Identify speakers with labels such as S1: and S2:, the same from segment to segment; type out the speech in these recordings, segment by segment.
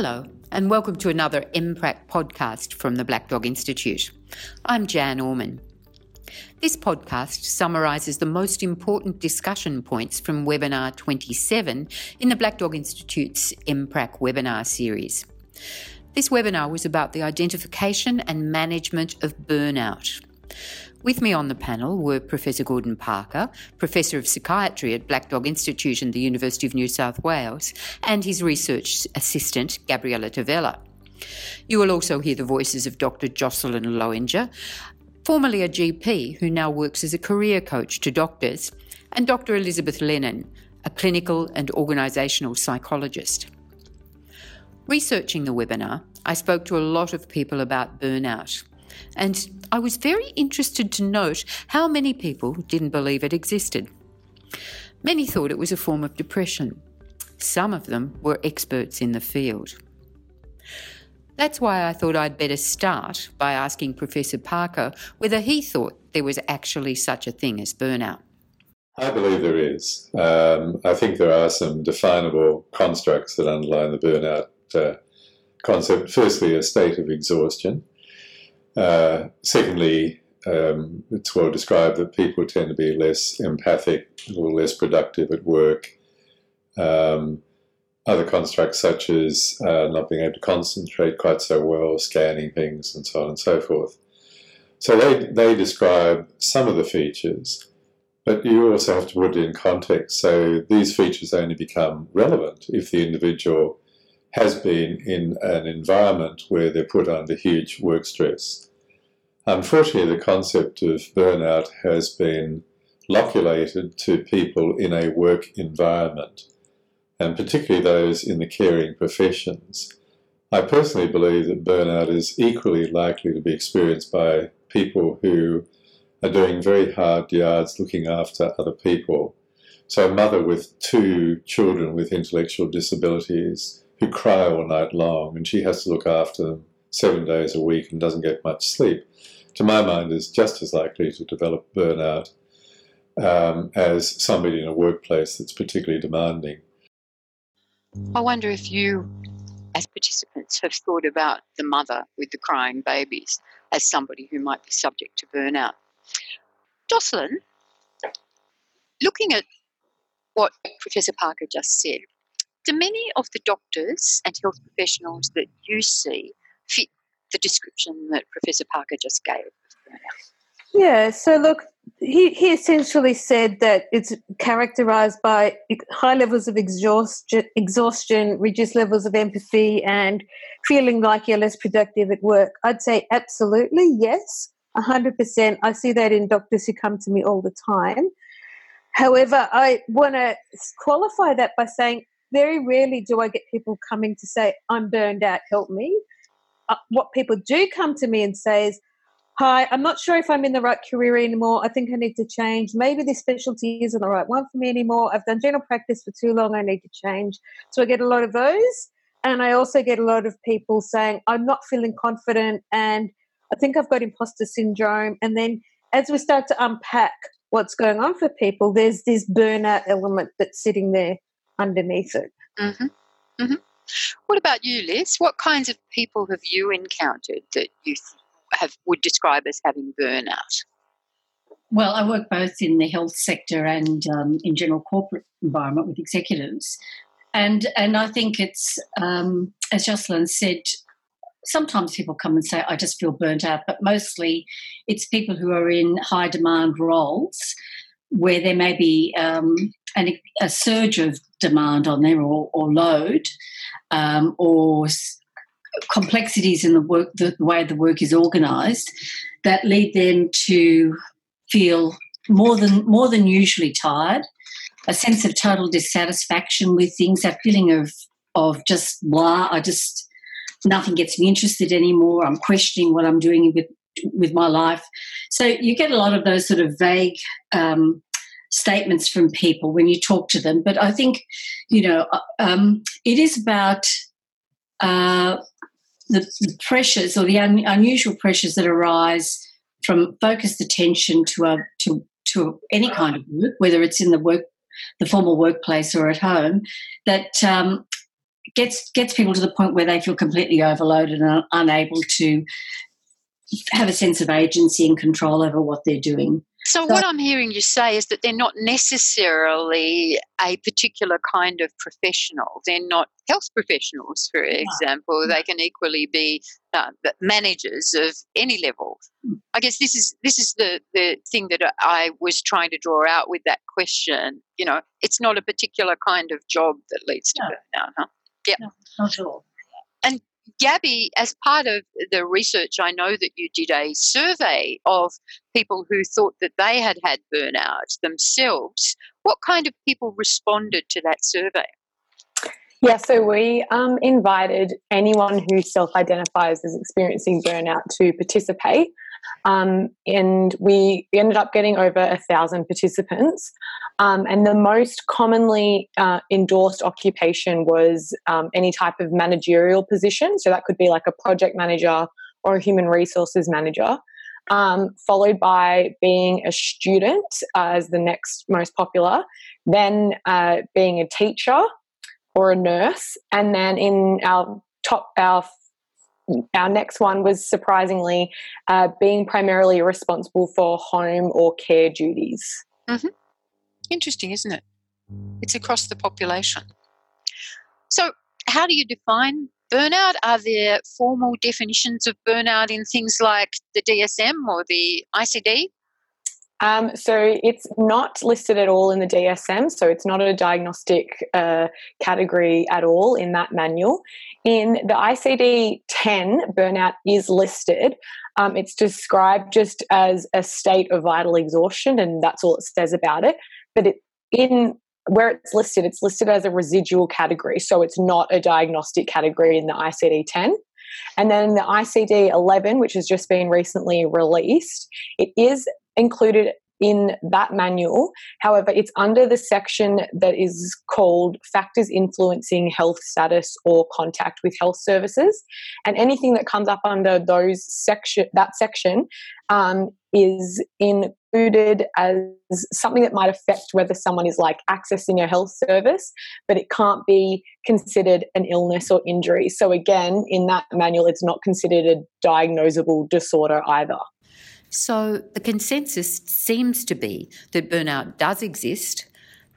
S1: Hello, and welcome to another MPRAC podcast from the Black Dog Institute. I'm Jan Orman. This podcast summarises the most important discussion points from webinar 27 in the Black Dog Institute's MPRAC webinar series. This webinar was about the identification and management of burnout. With me on the panel were Professor Gordon Parker, Professor of Psychiatry at Black Dog Institute and the University of New South Wales, and his research assistant, Gabriella Tavella. You will also hear the voices of Dr. Jocelyn Lowinger, formerly a GP who now works as a career coach to doctors, and Dr. Elizabeth Lennon, a clinical and organisational psychologist. Researching the webinar, I spoke to a lot of people about burnout, and I was very interested to note how many people didn't believe it existed. Many thought it was a form of depression. Some of them were experts in the field. That's why I thought I'd better start by asking Professor Parker whether he thought there was actually such a thing as burnout.
S2: I believe there is. Um, I think there are some definable constructs that underlie the burnout uh, concept. Firstly, a state of exhaustion. Uh, secondly, um, it's well described that people tend to be less empathic or less productive at work. Um, other constructs such as uh, not being able to concentrate quite so well, scanning things, and so on and so forth. So they, they describe some of the features, but you also have to put it in context. So these features only become relevant if the individual has been in an environment where they're put under huge work stress. Unfortunately, the concept of burnout has been loculated to people in a work environment and particularly those in the caring professions. I personally believe that burnout is equally likely to be experienced by people who are doing very hard yards looking after other people. So, a mother with two children with intellectual disabilities who cry all night long and she has to look after them seven days a week and doesn't get much sleep, to my mind, is just as likely to develop burnout um, as somebody in a workplace that's particularly demanding.
S1: I wonder if you, as participants, have thought about the mother with the crying babies as somebody who might be subject to burnout. Jocelyn, looking at what Professor Parker just said, do many of the doctors and health professionals that you see fit the description that Professor Parker just gave?
S3: Yeah, so look, he, he essentially said that it's characterized by high levels of exhaustion, exhaustion, reduced levels of empathy, and feeling like you're less productive at work. I'd say absolutely, yes, 100%. I see that in doctors who come to me all the time. However, I want to qualify that by saying very rarely do I get people coming to say, I'm burned out, help me. Uh, what people do come to me and say is, Hi, I'm not sure if I'm in the right career anymore. I think I need to change. Maybe this specialty isn't the right one for me anymore. I've done general practice for too long. I need to change. So I get a lot of those. And I also get a lot of people saying, I'm not feeling confident and I think I've got imposter syndrome. And then as we start to unpack what's going on for people, there's this burnout element that's sitting there underneath it.
S1: Mm-hmm. Mm-hmm. What about you, Liz? What kinds of people have you encountered that you have would describe as having burnout?
S4: Well, I work both in the health sector and um, in general corporate environment with executives, and and I think it's um, as Jocelyn said. Sometimes people come and say, "I just feel burnt out," but mostly it's people who are in high demand roles where there may be um, an, a surge of demand on them or, or load, um, or complexities in the work, the way the work is organised, that lead them to feel more than more than usually tired, a sense of total dissatisfaction with things, that feeling of of just blah. I just nothing gets me interested anymore. I'm questioning what I'm doing with with my life. So you get a lot of those sort of vague um, statements from people when you talk to them. But I think you know uh, um, it is about uh, the, the pressures or the un, unusual pressures that arise from focused attention to a to to any kind of work, whether it's in the work, the formal workplace or at home, that um, gets gets people to the point where they feel completely overloaded and unable to have a sense of agency and control over what they're doing.
S5: So, what I'm hearing you say is that they're not necessarily a particular kind of professional. They're not health professionals, for example. They can equally be uh, managers of any level. Hmm. I guess this is this is the the thing that I was trying to draw out with that question. You know, it's not a particular kind of job that leads to no. burnout, huh?
S4: Yeah, no, not at all.
S5: And Gabby, as part of the research, I know that you did a survey of people who thought that they had had burnout themselves. What kind of people responded to that survey?
S6: Yeah, so we um, invited anyone who self identifies as experiencing burnout to participate. Um, and we ended up getting over a thousand participants. Um, and the most commonly uh, endorsed occupation was um, any type of managerial position. So that could be like a project manager or a human resources manager. Um, followed by being a student uh, as the next most popular, then uh, being a teacher or a nurse, and then in our top our our next one was surprisingly uh, being primarily responsible for home or care duties.
S5: Mm-hmm. Interesting, isn't it? It's across the population. So, how do you define burnout? Are there formal definitions of burnout in things like the DSM or the ICD?
S6: Um, so it's not listed at all in the DSM, so it's not a diagnostic uh, category at all in that manual. In the ICD 10, burnout is listed. Um, it's described just as a state of vital exhaustion, and that's all it says about it. But it, in where it's listed, it's listed as a residual category, so it's not a diagnostic category in the ICD 10. And then the ICD 11, which has just been recently released, it is included in that manual. However, it's under the section that is called Factors Influencing Health Status or Contact with Health Services. And anything that comes up under those section, that section um, is included as something that might affect whether someone is like accessing a health service, but it can't be considered an illness or injury. So, again, in that manual, it's not considered a diagnosable disorder either.
S5: So the consensus seems to be that burnout does exist,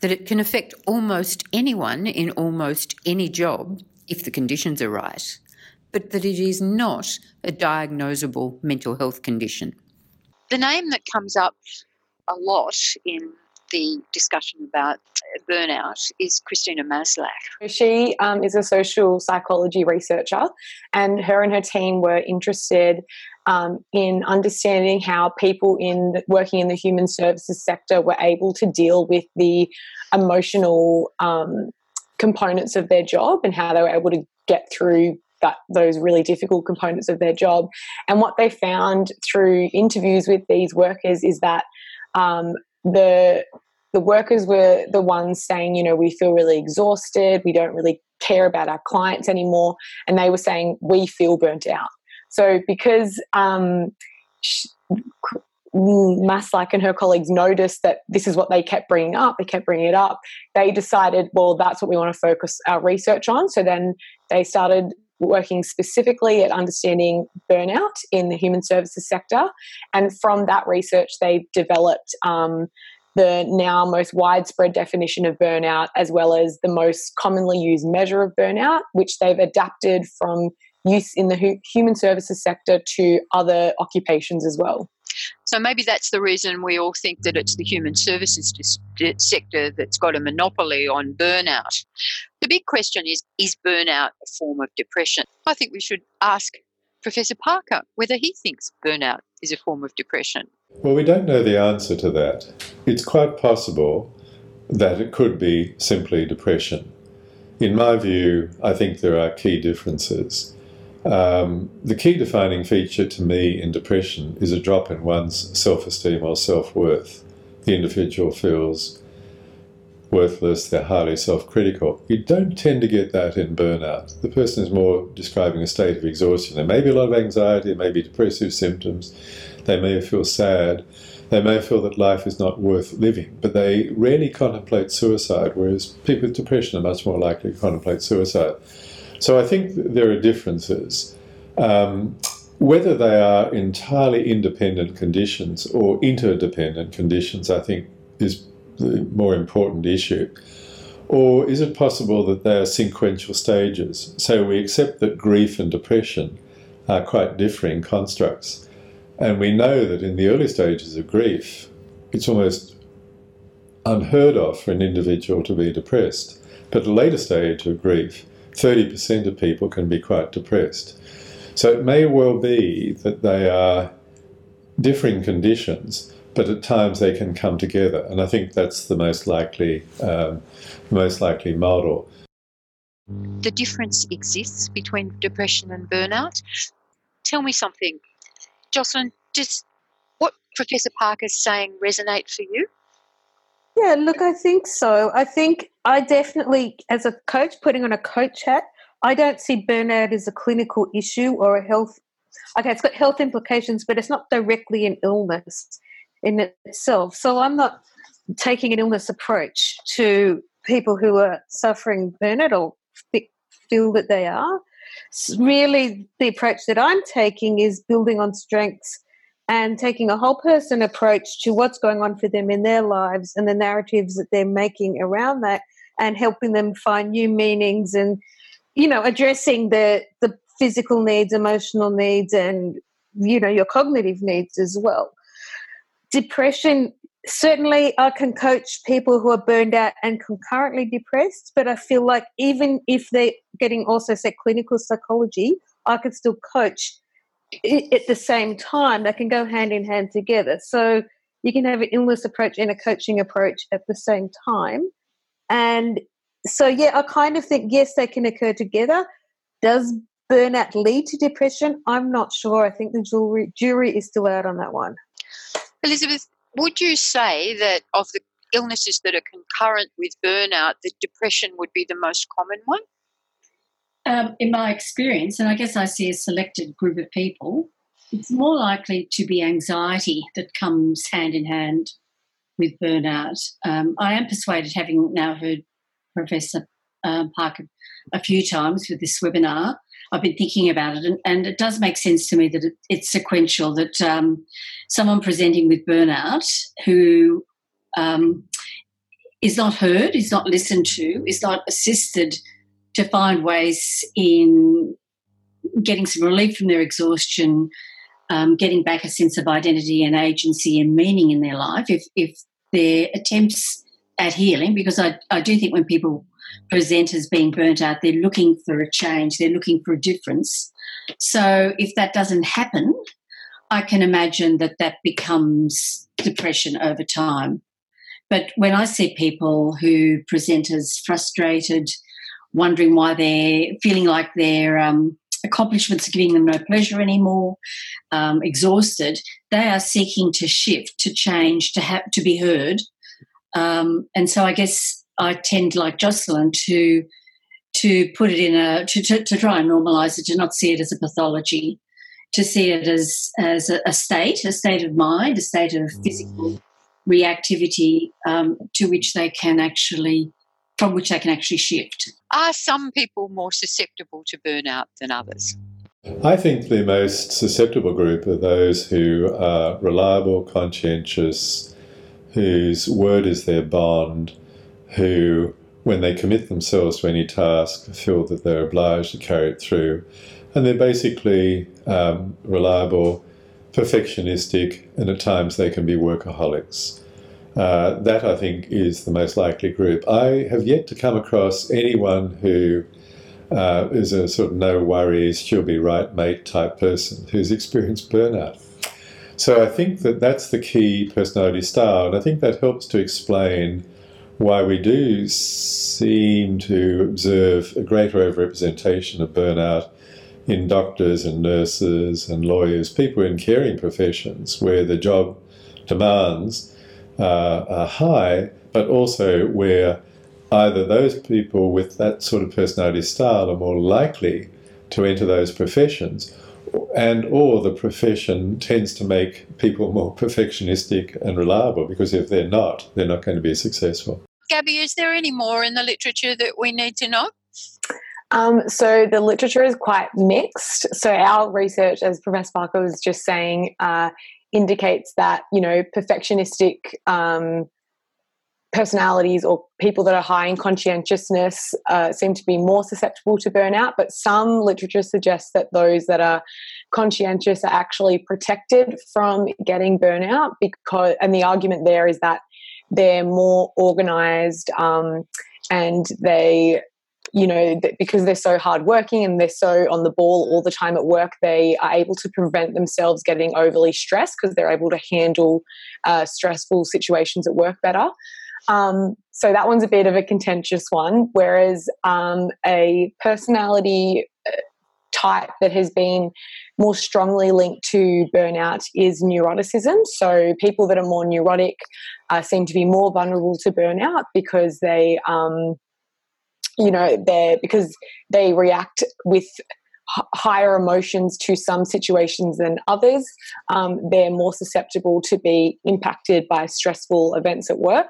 S5: that it can affect almost anyone in almost any job if the conditions are right, but that it is not a diagnosable mental health condition. The name that comes up a lot in the discussion about burnout is Christina Maslach.
S6: She um, is a social psychology researcher, and her and her team were interested um, in understanding how people in working in the human services sector were able to deal with the emotional um, components of their job and how they were able to get through that those really difficult components of their job. And what they found through interviews with these workers is that um, the the workers were the ones saying, you know, we feel really exhausted, we don't really care about our clients anymore, and they were saying we feel burnt out. So because um, and her colleagues noticed that this is what they kept bringing up, they kept bringing it up, they decided, well, that's what we want to focus our research on. So then they started working specifically at understanding burnout in the human services sector. And from that research, they developed um, the now most widespread definition of burnout, as well as the most commonly used measure of burnout, which they've adapted from use in the human services sector to other occupations as well.
S5: So maybe that's the reason we all think that it's the human services sector that's got a monopoly on burnout. The big question is is burnout a form of depression? I think we should ask Professor Parker whether he thinks burnout is a form of depression.
S2: Well, we don't know the answer to that. It's quite possible that it could be simply depression. In my view, I think there are key differences. Um, the key defining feature to me in depression is a drop in one's self esteem or self worth. The individual feels worthless, they're highly self critical. You don't tend to get that in burnout. The person is more describing a state of exhaustion. There may be a lot of anxiety, there may be depressive symptoms, They may feel sad. They may feel that life is not worth living, but they rarely contemplate suicide, whereas people with depression are much more likely to contemplate suicide. So I think there are differences. Um, whether they are entirely independent conditions or interdependent conditions, I think, is the more important issue. Or is it possible that they are sequential stages? So we accept that grief and depression are quite differing constructs. And we know that in the early stages of grief, it's almost unheard of for an individual to be depressed. But the later stage of grief, 30% of people can be quite depressed. So it may well be that they are differing conditions, but at times they can come together, and I think that's the most likely, um, most likely model.
S1: The difference exists between depression and burnout. Tell me something, Jocelyn. Does what Professor Parker's saying resonate for you?
S3: Yeah, look, I think so. I think I definitely, as a coach, putting on a coach hat, I don't see burnout as a clinical issue or a health. Okay, it's got health implications, but it's not directly an illness in itself. So I'm not taking an illness approach to people who are suffering burnout or feel that they are. Really, the approach that I'm taking is building on strengths and taking a whole person approach to what's going on for them in their lives and the narratives that they're making around that and helping them find new meanings and you know addressing the the physical needs emotional needs and you know your cognitive needs as well. Depression certainly i can coach people who are burned out and concurrently depressed but i feel like even if they're getting also say clinical psychology i could still coach at the same time they can go hand in hand together. So you can have an illness approach and a coaching approach at the same time. And so yeah i kind of think yes they can occur together. Does burnout lead to depression? I'm not sure. I think the jury, jury is still out on that one.
S1: Elizabeth would you say that of the illnesses that are concurrent with burnout that depression would be the most common one
S4: um, in my experience, and I guess I see a selected group of people, it's more likely to be anxiety that comes hand in hand with burnout. Um, I am persuaded, having now heard Professor um, Parker a few times with this webinar, I've been thinking about it, and, and it does make sense to me that it, it's sequential. That um, someone presenting with burnout who um, is not heard, is not listened to, is not assisted to find ways in getting some relief from their exhaustion, um, getting back a sense of identity and agency and meaning in their life. If, if their attempts at healing, because I, I do think when people present as being burnt out, they're looking for a change, they're looking for a difference. So if that doesn't happen, I can imagine that that becomes depression over time. But when I see people who present as frustrated, wondering why they're feeling like their um, accomplishments are giving them no pleasure anymore, um, exhausted, they are seeking to shift, to change, to have to be heard. Um, and so I guess I tend, like Jocelyn, to to put it in a to, to, to, try and normalize it, to not see it as a pathology, to see it as as a, a state, a state of mind, a state of physical reactivity um, to which they can actually from which they can actually shift.
S1: Are some people more susceptible to burnout than others?
S2: I think the most susceptible group are those who are reliable, conscientious, whose word is their bond, who, when they commit themselves to any task, feel that they're obliged to carry it through. And they're basically um, reliable, perfectionistic, and at times they can be workaholics. Uh, that I think is the most likely group. I have yet to come across anyone who uh, is a sort of no worries, she'll be right mate type person who's experienced burnout. So I think that that's the key personality style, and I think that helps to explain why we do seem to observe a greater overrepresentation of burnout in doctors and nurses and lawyers, people in caring professions where the job demands uh, are high, but also where either those people with that sort of personality style are more likely to enter those professions, and or the profession tends to make people more perfectionistic and reliable because if they're not, they're not going to be successful.
S1: Gabby, is there any more in the literature that we need to know?
S6: Um, so the literature is quite mixed. So our research, as Professor Parker was just saying, uh, indicates that you know perfectionistic um, personalities or people that are high in conscientiousness uh, seem to be more susceptible to burnout. But some literature suggests that those that are conscientious are actually protected from getting burnout because, and the argument there is that they're more organized um, and they you know, because they're so hardworking and they're so on the ball all the time at work, they are able to prevent themselves getting overly stressed because they're able to handle uh, stressful situations at work better. Um, so that one's a bit of a contentious one. Whereas um, a personality uh, type that has been more strongly linked to burnout is neuroticism. So people that are more neurotic uh, seem to be more vulnerable to burnout because they um, you know they're because they react with h- higher emotions to some situations than others um, they're more susceptible to be impacted by stressful events at work.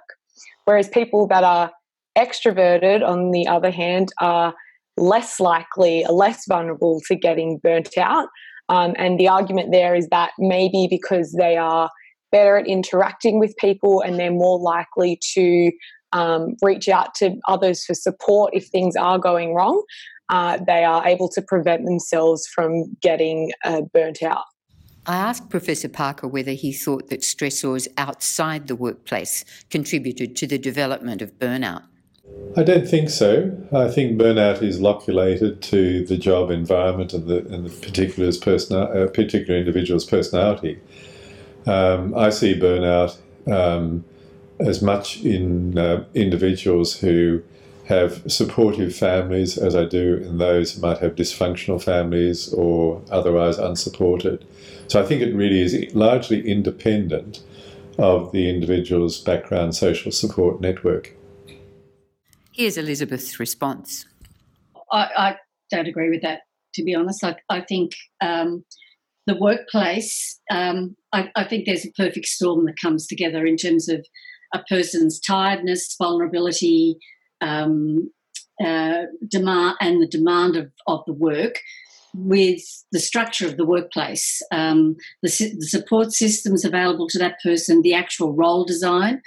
S6: Whereas people that are extroverted on the other hand are less likely less vulnerable to getting burnt out um, and the argument there is that maybe because they are better at interacting with people and they're more likely to um, reach out to others for support if things are going wrong, uh, they are able to prevent themselves from getting uh, burnt out.
S1: I asked Professor Parker whether he thought that stressors outside the workplace contributed to the development of burnout.
S2: I don't think so. I think burnout is loculated to the job environment and the, and the particular's person, uh, particular individual's personality. Um, I see burnout um, as much in uh, individuals who have supportive families as I do in those who might have dysfunctional families or otherwise unsupported. So I think it really is largely independent of the individual's background social support network.
S1: Here's Elizabeth's response.
S4: I, I don't agree with that, to be honest. I, I think um, the workplace, um, I, I, think there's a perfect storm that comes together in terms of a person's tiredness, vulnerability, um, uh, demand, and the demand of, of the work with the structure of the workplace, um, the, the, support systems available to that person, the actual role design.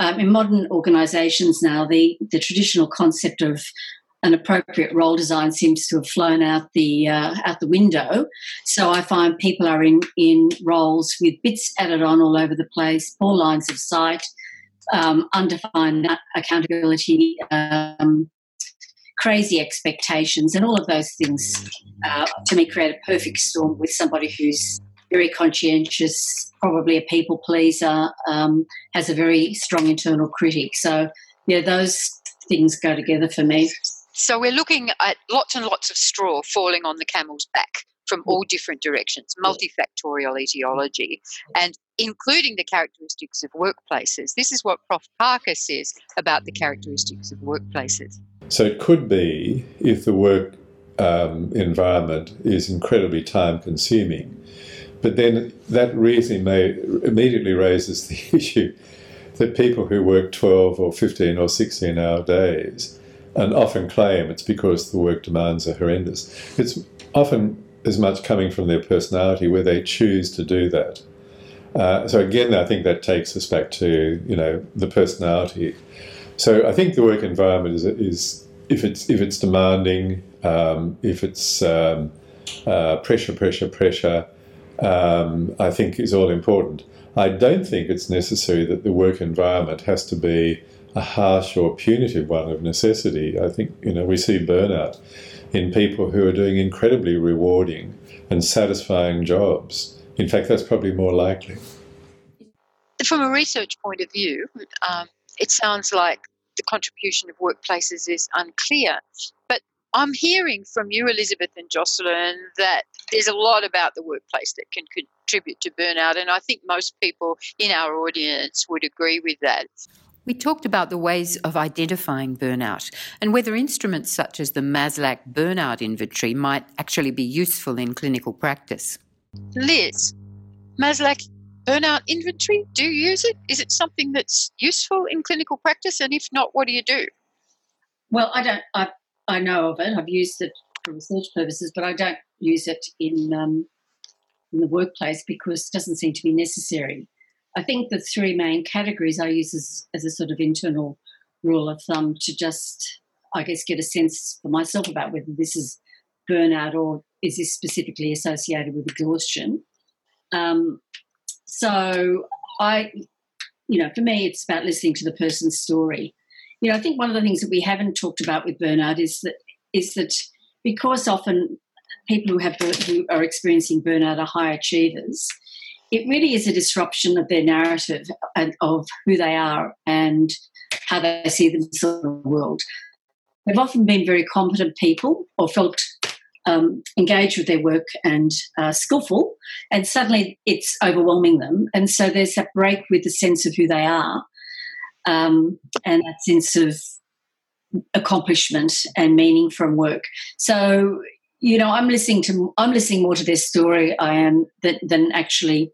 S4: Um, in modern organisations now, the, the traditional concept of an appropriate role design seems to have flown out the uh, out the window. So I find people are in in roles with bits added on all over the place, poor lines of sight, um, undefined accountability, um, crazy expectations, and all of those things uh, to me create a perfect storm with somebody who's very conscientious, probably a people pleaser, um, has a very strong internal critic. So, yeah, those things go together for me.
S1: So, we're looking at lots and lots of straw falling on the camel's back from all different directions, multifactorial etiology, and including the characteristics of workplaces. This is what Prof. Parker says about the characteristics of workplaces.
S2: So it could be if the work um, environment is incredibly time consuming, but then that reason may immediately raises the issue that people who work 12 or 15 or 16 hour days and often claim it's because the work demands are horrendous. It's often as much coming from their personality where they choose to do that. Uh, so again, I think that takes us back to you know the personality. So I think the work environment is, is if it's if it's demanding, um, if it's um, uh, pressure, pressure, pressure, um, I think is all important. I don't think it's necessary that the work environment has to be a harsh or punitive one of necessity. I think you know we see burnout in people who are doing incredibly rewarding and satisfying jobs. In fact, that's probably more likely.
S1: From a research point of view, um, it sounds like the contribution of workplaces is unclear. But I'm hearing from you, Elizabeth and Jocelyn, that there's a lot about the workplace that can contribute to burnout, and I think most people in our audience would agree with that. We talked about the ways of identifying burnout and whether instruments such as the Maslach burnout inventory might actually be useful in clinical practice.
S5: Liz, Maslach burnout inventory, do you use it? Is it something that's useful in clinical practice? And if not, what do you do?
S4: Well, I don't. I I know of it. I've used it for research purposes, but I don't use it in um, in the workplace because it doesn't seem to be necessary. I think the three main categories I use as, as a sort of internal rule of thumb to just, I guess, get a sense for myself about whether this is burnout or is this specifically associated with exhaustion. Um, so I, you know, for me, it's about listening to the person's story. You know, I think one of the things that we haven't talked about with burnout is that is that because often people who have who are experiencing burnout are high achievers, it really is a disruption of their narrative and of who they are and how they see themselves in the world. They've often been very competent people or felt um, engaged with their work and uh, skillful, and suddenly it's overwhelming them. And so there's that break with the sense of who they are um, and that sense of accomplishment and meaning from work. So you know, I'm listening to I'm listening more to their story I am than, than actually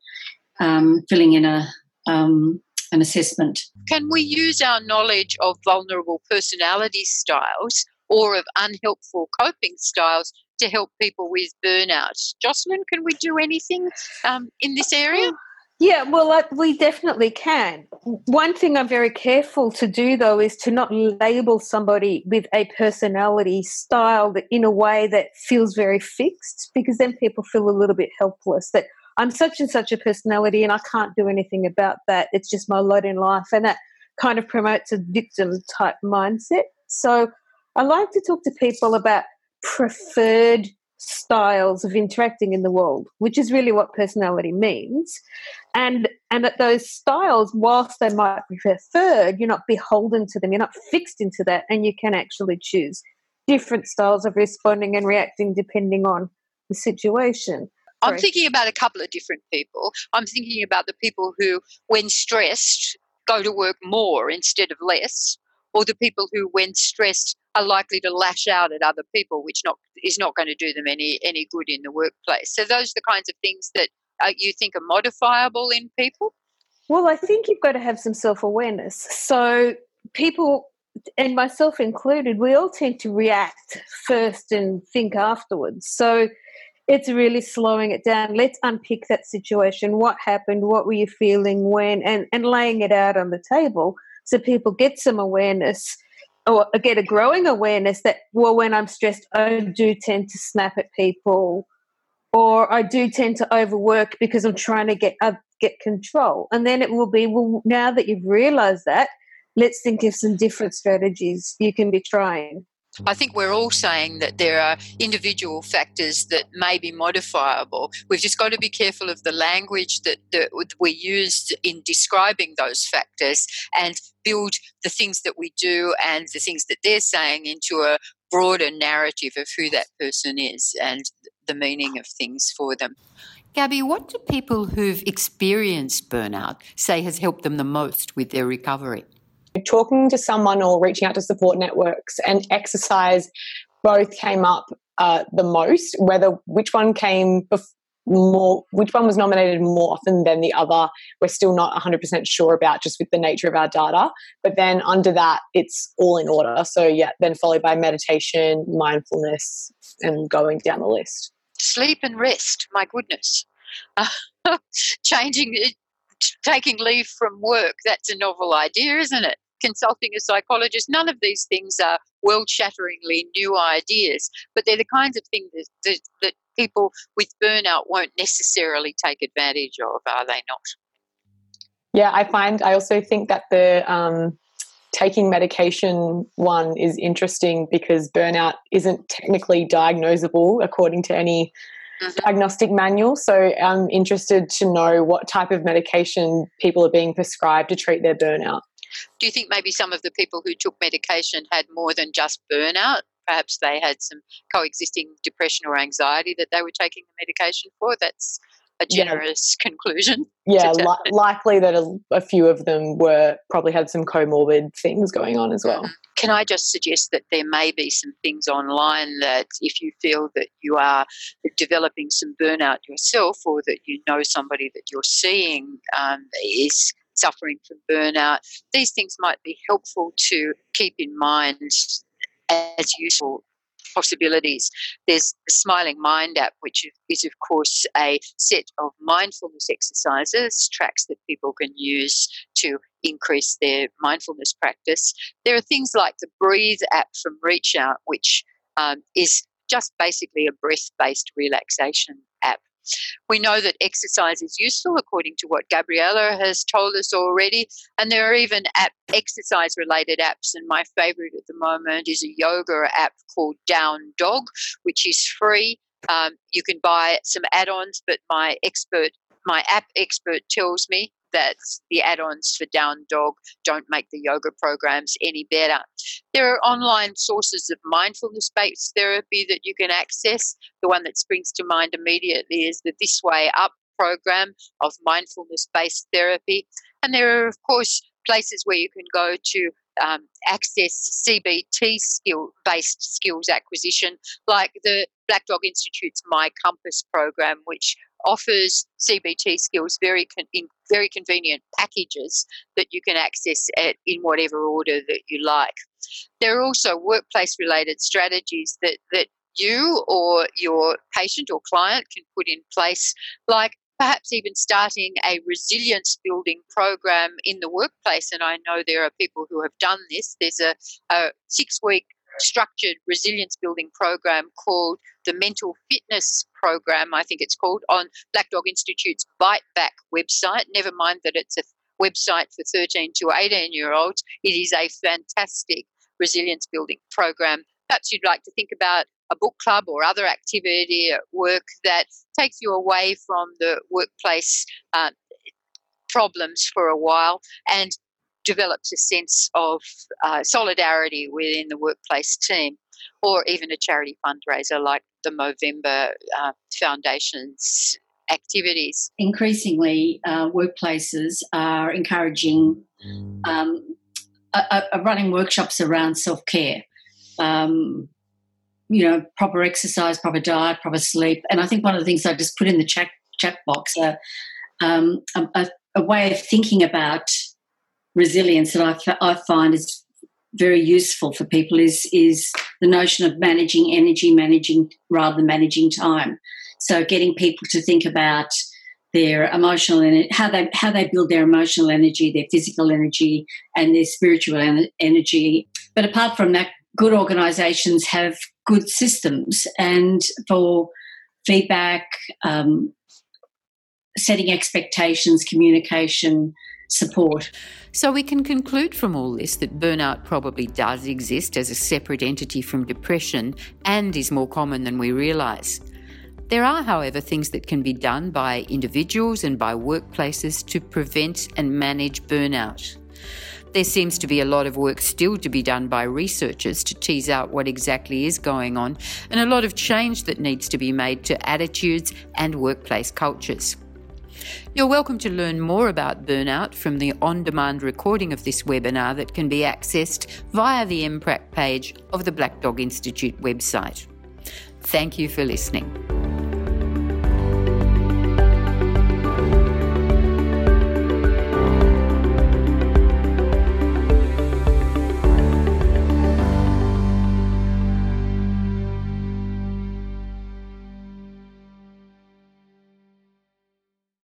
S4: um, filling in a um, an assessment.
S5: Can we use our knowledge of vulnerable personality styles or of unhelpful coping styles to help people with burnout? Jocelyn, can we do anything um, in this area?
S3: Yeah, well, uh, we definitely can. One thing I'm very careful to do, though, is to not label somebody with a personality style in a way that feels very fixed, because then people feel a little bit helpless. That I'm such and such a personality, and I can't do anything about that. It's just my lot in life, and that kind of promotes a victim type mindset. So I like to talk to people about preferred styles of interacting in the world, which is really what personality means. And and that those styles, whilst they might be preferred, you're not beholden to them. You're not fixed into that, and you can actually choose different styles of responding and reacting depending on the situation.
S5: I'm thinking about a couple of different people. I'm thinking about the people who, when stressed, go to work more instead of less, or the people who, when stressed, are likely to lash out at other people, which not is not going to do them any any good in the workplace. So those are the kinds of things that uh, you think are modifiable in people.
S3: Well, I think you've got to have some self awareness. So people, and myself included, we all tend to react first and think afterwards. So it's really slowing it down. Let's unpick that situation. What happened? What were you feeling when? And and laying it out on the table so people get some awareness or get a growing awareness that well when i'm stressed i do tend to snap at people or i do tend to overwork because i'm trying to get uh, get control. And then it will be well now that you've realized that let's think of some different strategies you can be trying
S5: I think we're all saying that there are individual factors that may be modifiable. We've just got to be careful of the language that, that we use in describing those factors and build the things that we do and the things that they're saying into a broader narrative of who that person is and the meaning of things for them.
S1: Gabby, what do people who've experienced burnout say has helped them the most with their recovery?
S6: Talking to someone or reaching out to support networks and exercise both came up uh, the most. Whether which one came bef- more, which one was nominated more often than the other, we're still not 100% sure about just with the nature of our data. But then under that, it's all in order. So, yeah, then followed by meditation, mindfulness, and going down the list.
S5: Sleep and rest, my goodness. Uh, changing, taking leave from work, that's a novel idea, isn't it? Consulting a psychologist. None of these things are world shatteringly new ideas, but they're the kinds of things that, that, that people with burnout won't necessarily take advantage of, are they not?
S6: Yeah, I find, I also think that the um, taking medication one is interesting because burnout isn't technically diagnosable according to any Mm-hmm. diagnostic manual. So I'm interested to know what type of medication people are being prescribed to treat their burnout.
S5: Do you think maybe some of the people who took medication had more than just burnout? Perhaps they had some coexisting depression or anxiety that they were taking the medication for. That's a generous yeah. conclusion.
S6: Yeah, li- likely that a, a, few of them were probably had some comorbid things going on as well. Mm-hmm.
S5: Can I just suggest that there may be some things online that if you feel that you are developing some burnout yourself or that you know somebody that you're seeing um, is suffering from burnout, these things might be helpful to keep in mind as useful possibilities. There's the Smiling Mind app, which is, of course, a set of mindfulness exercises, tracks that people can use to increase their mindfulness practice. There are things like the Breathe app from Reach Out, which um, is just basically a breath based relaxation. We know that exercise is useful, according to what Gabriella has told us already. And there are even app, exercise related apps. And my favorite at the moment is a yoga app called Down Dog, which is free. Um, you can buy some add ons, but my expert, my app expert tells me that the add ons for Down Dog don't make the yoga programs any better. There are online sources of mindfulness based therapy that you can access. The one that springs to mind immediately is the This Way Up program of mindfulness based therapy. And there are, of course, places where you can go to um, access CBT skill based skills acquisition, like the Black Dog Institute's My Compass program, which offers CBT skills very con- in very convenient packages that you can access at, in whatever order that you like. There are also workplace related strategies that, that you or your patient or client can put in place, like perhaps even starting a resilience building program in the workplace. And I know there are people who have done this. There's a, a six week structured resilience building program called the Mental Fitness Program, I think it's called, on Black Dog Institute's Bite Back website. Never mind that it's a website for 13 to 18 year olds, it is a fantastic resilience building program. Perhaps you'd like to think about a book club or other activity at work that takes you away from the workplace uh, problems for a while and develops a sense of uh, solidarity within the workplace team, or even a charity fundraiser like the Movember uh, Foundation's activities.
S4: Increasingly, uh, workplaces are encouraging um, running workshops around self care. Um, you know, proper exercise, proper diet, proper sleep, and I think one of the things I just put in the chat chat box, uh, um, a, a, way of thinking about resilience that I, I find is very useful for people is is the notion of managing energy, managing rather than managing time. So getting people to think about their emotional and how they how they build their emotional energy, their physical energy, and their spiritual en- energy. But apart from that, good organisations have good systems, and for feedback, um, setting expectations, communication, support.
S1: So we can conclude from all this that burnout probably does exist as a separate entity from depression and is more common than we realise. There are, however, things that can be done by individuals and by workplaces to prevent and manage burnout. There seems to be a lot of work still to be done by researchers to tease out what exactly is going on, and a lot of change that needs to be made to attitudes and workplace cultures. You're welcome to learn more about burnout from the on demand recording of this webinar that can be accessed via the MPRAC page of the Black Dog Institute website. Thank you for listening.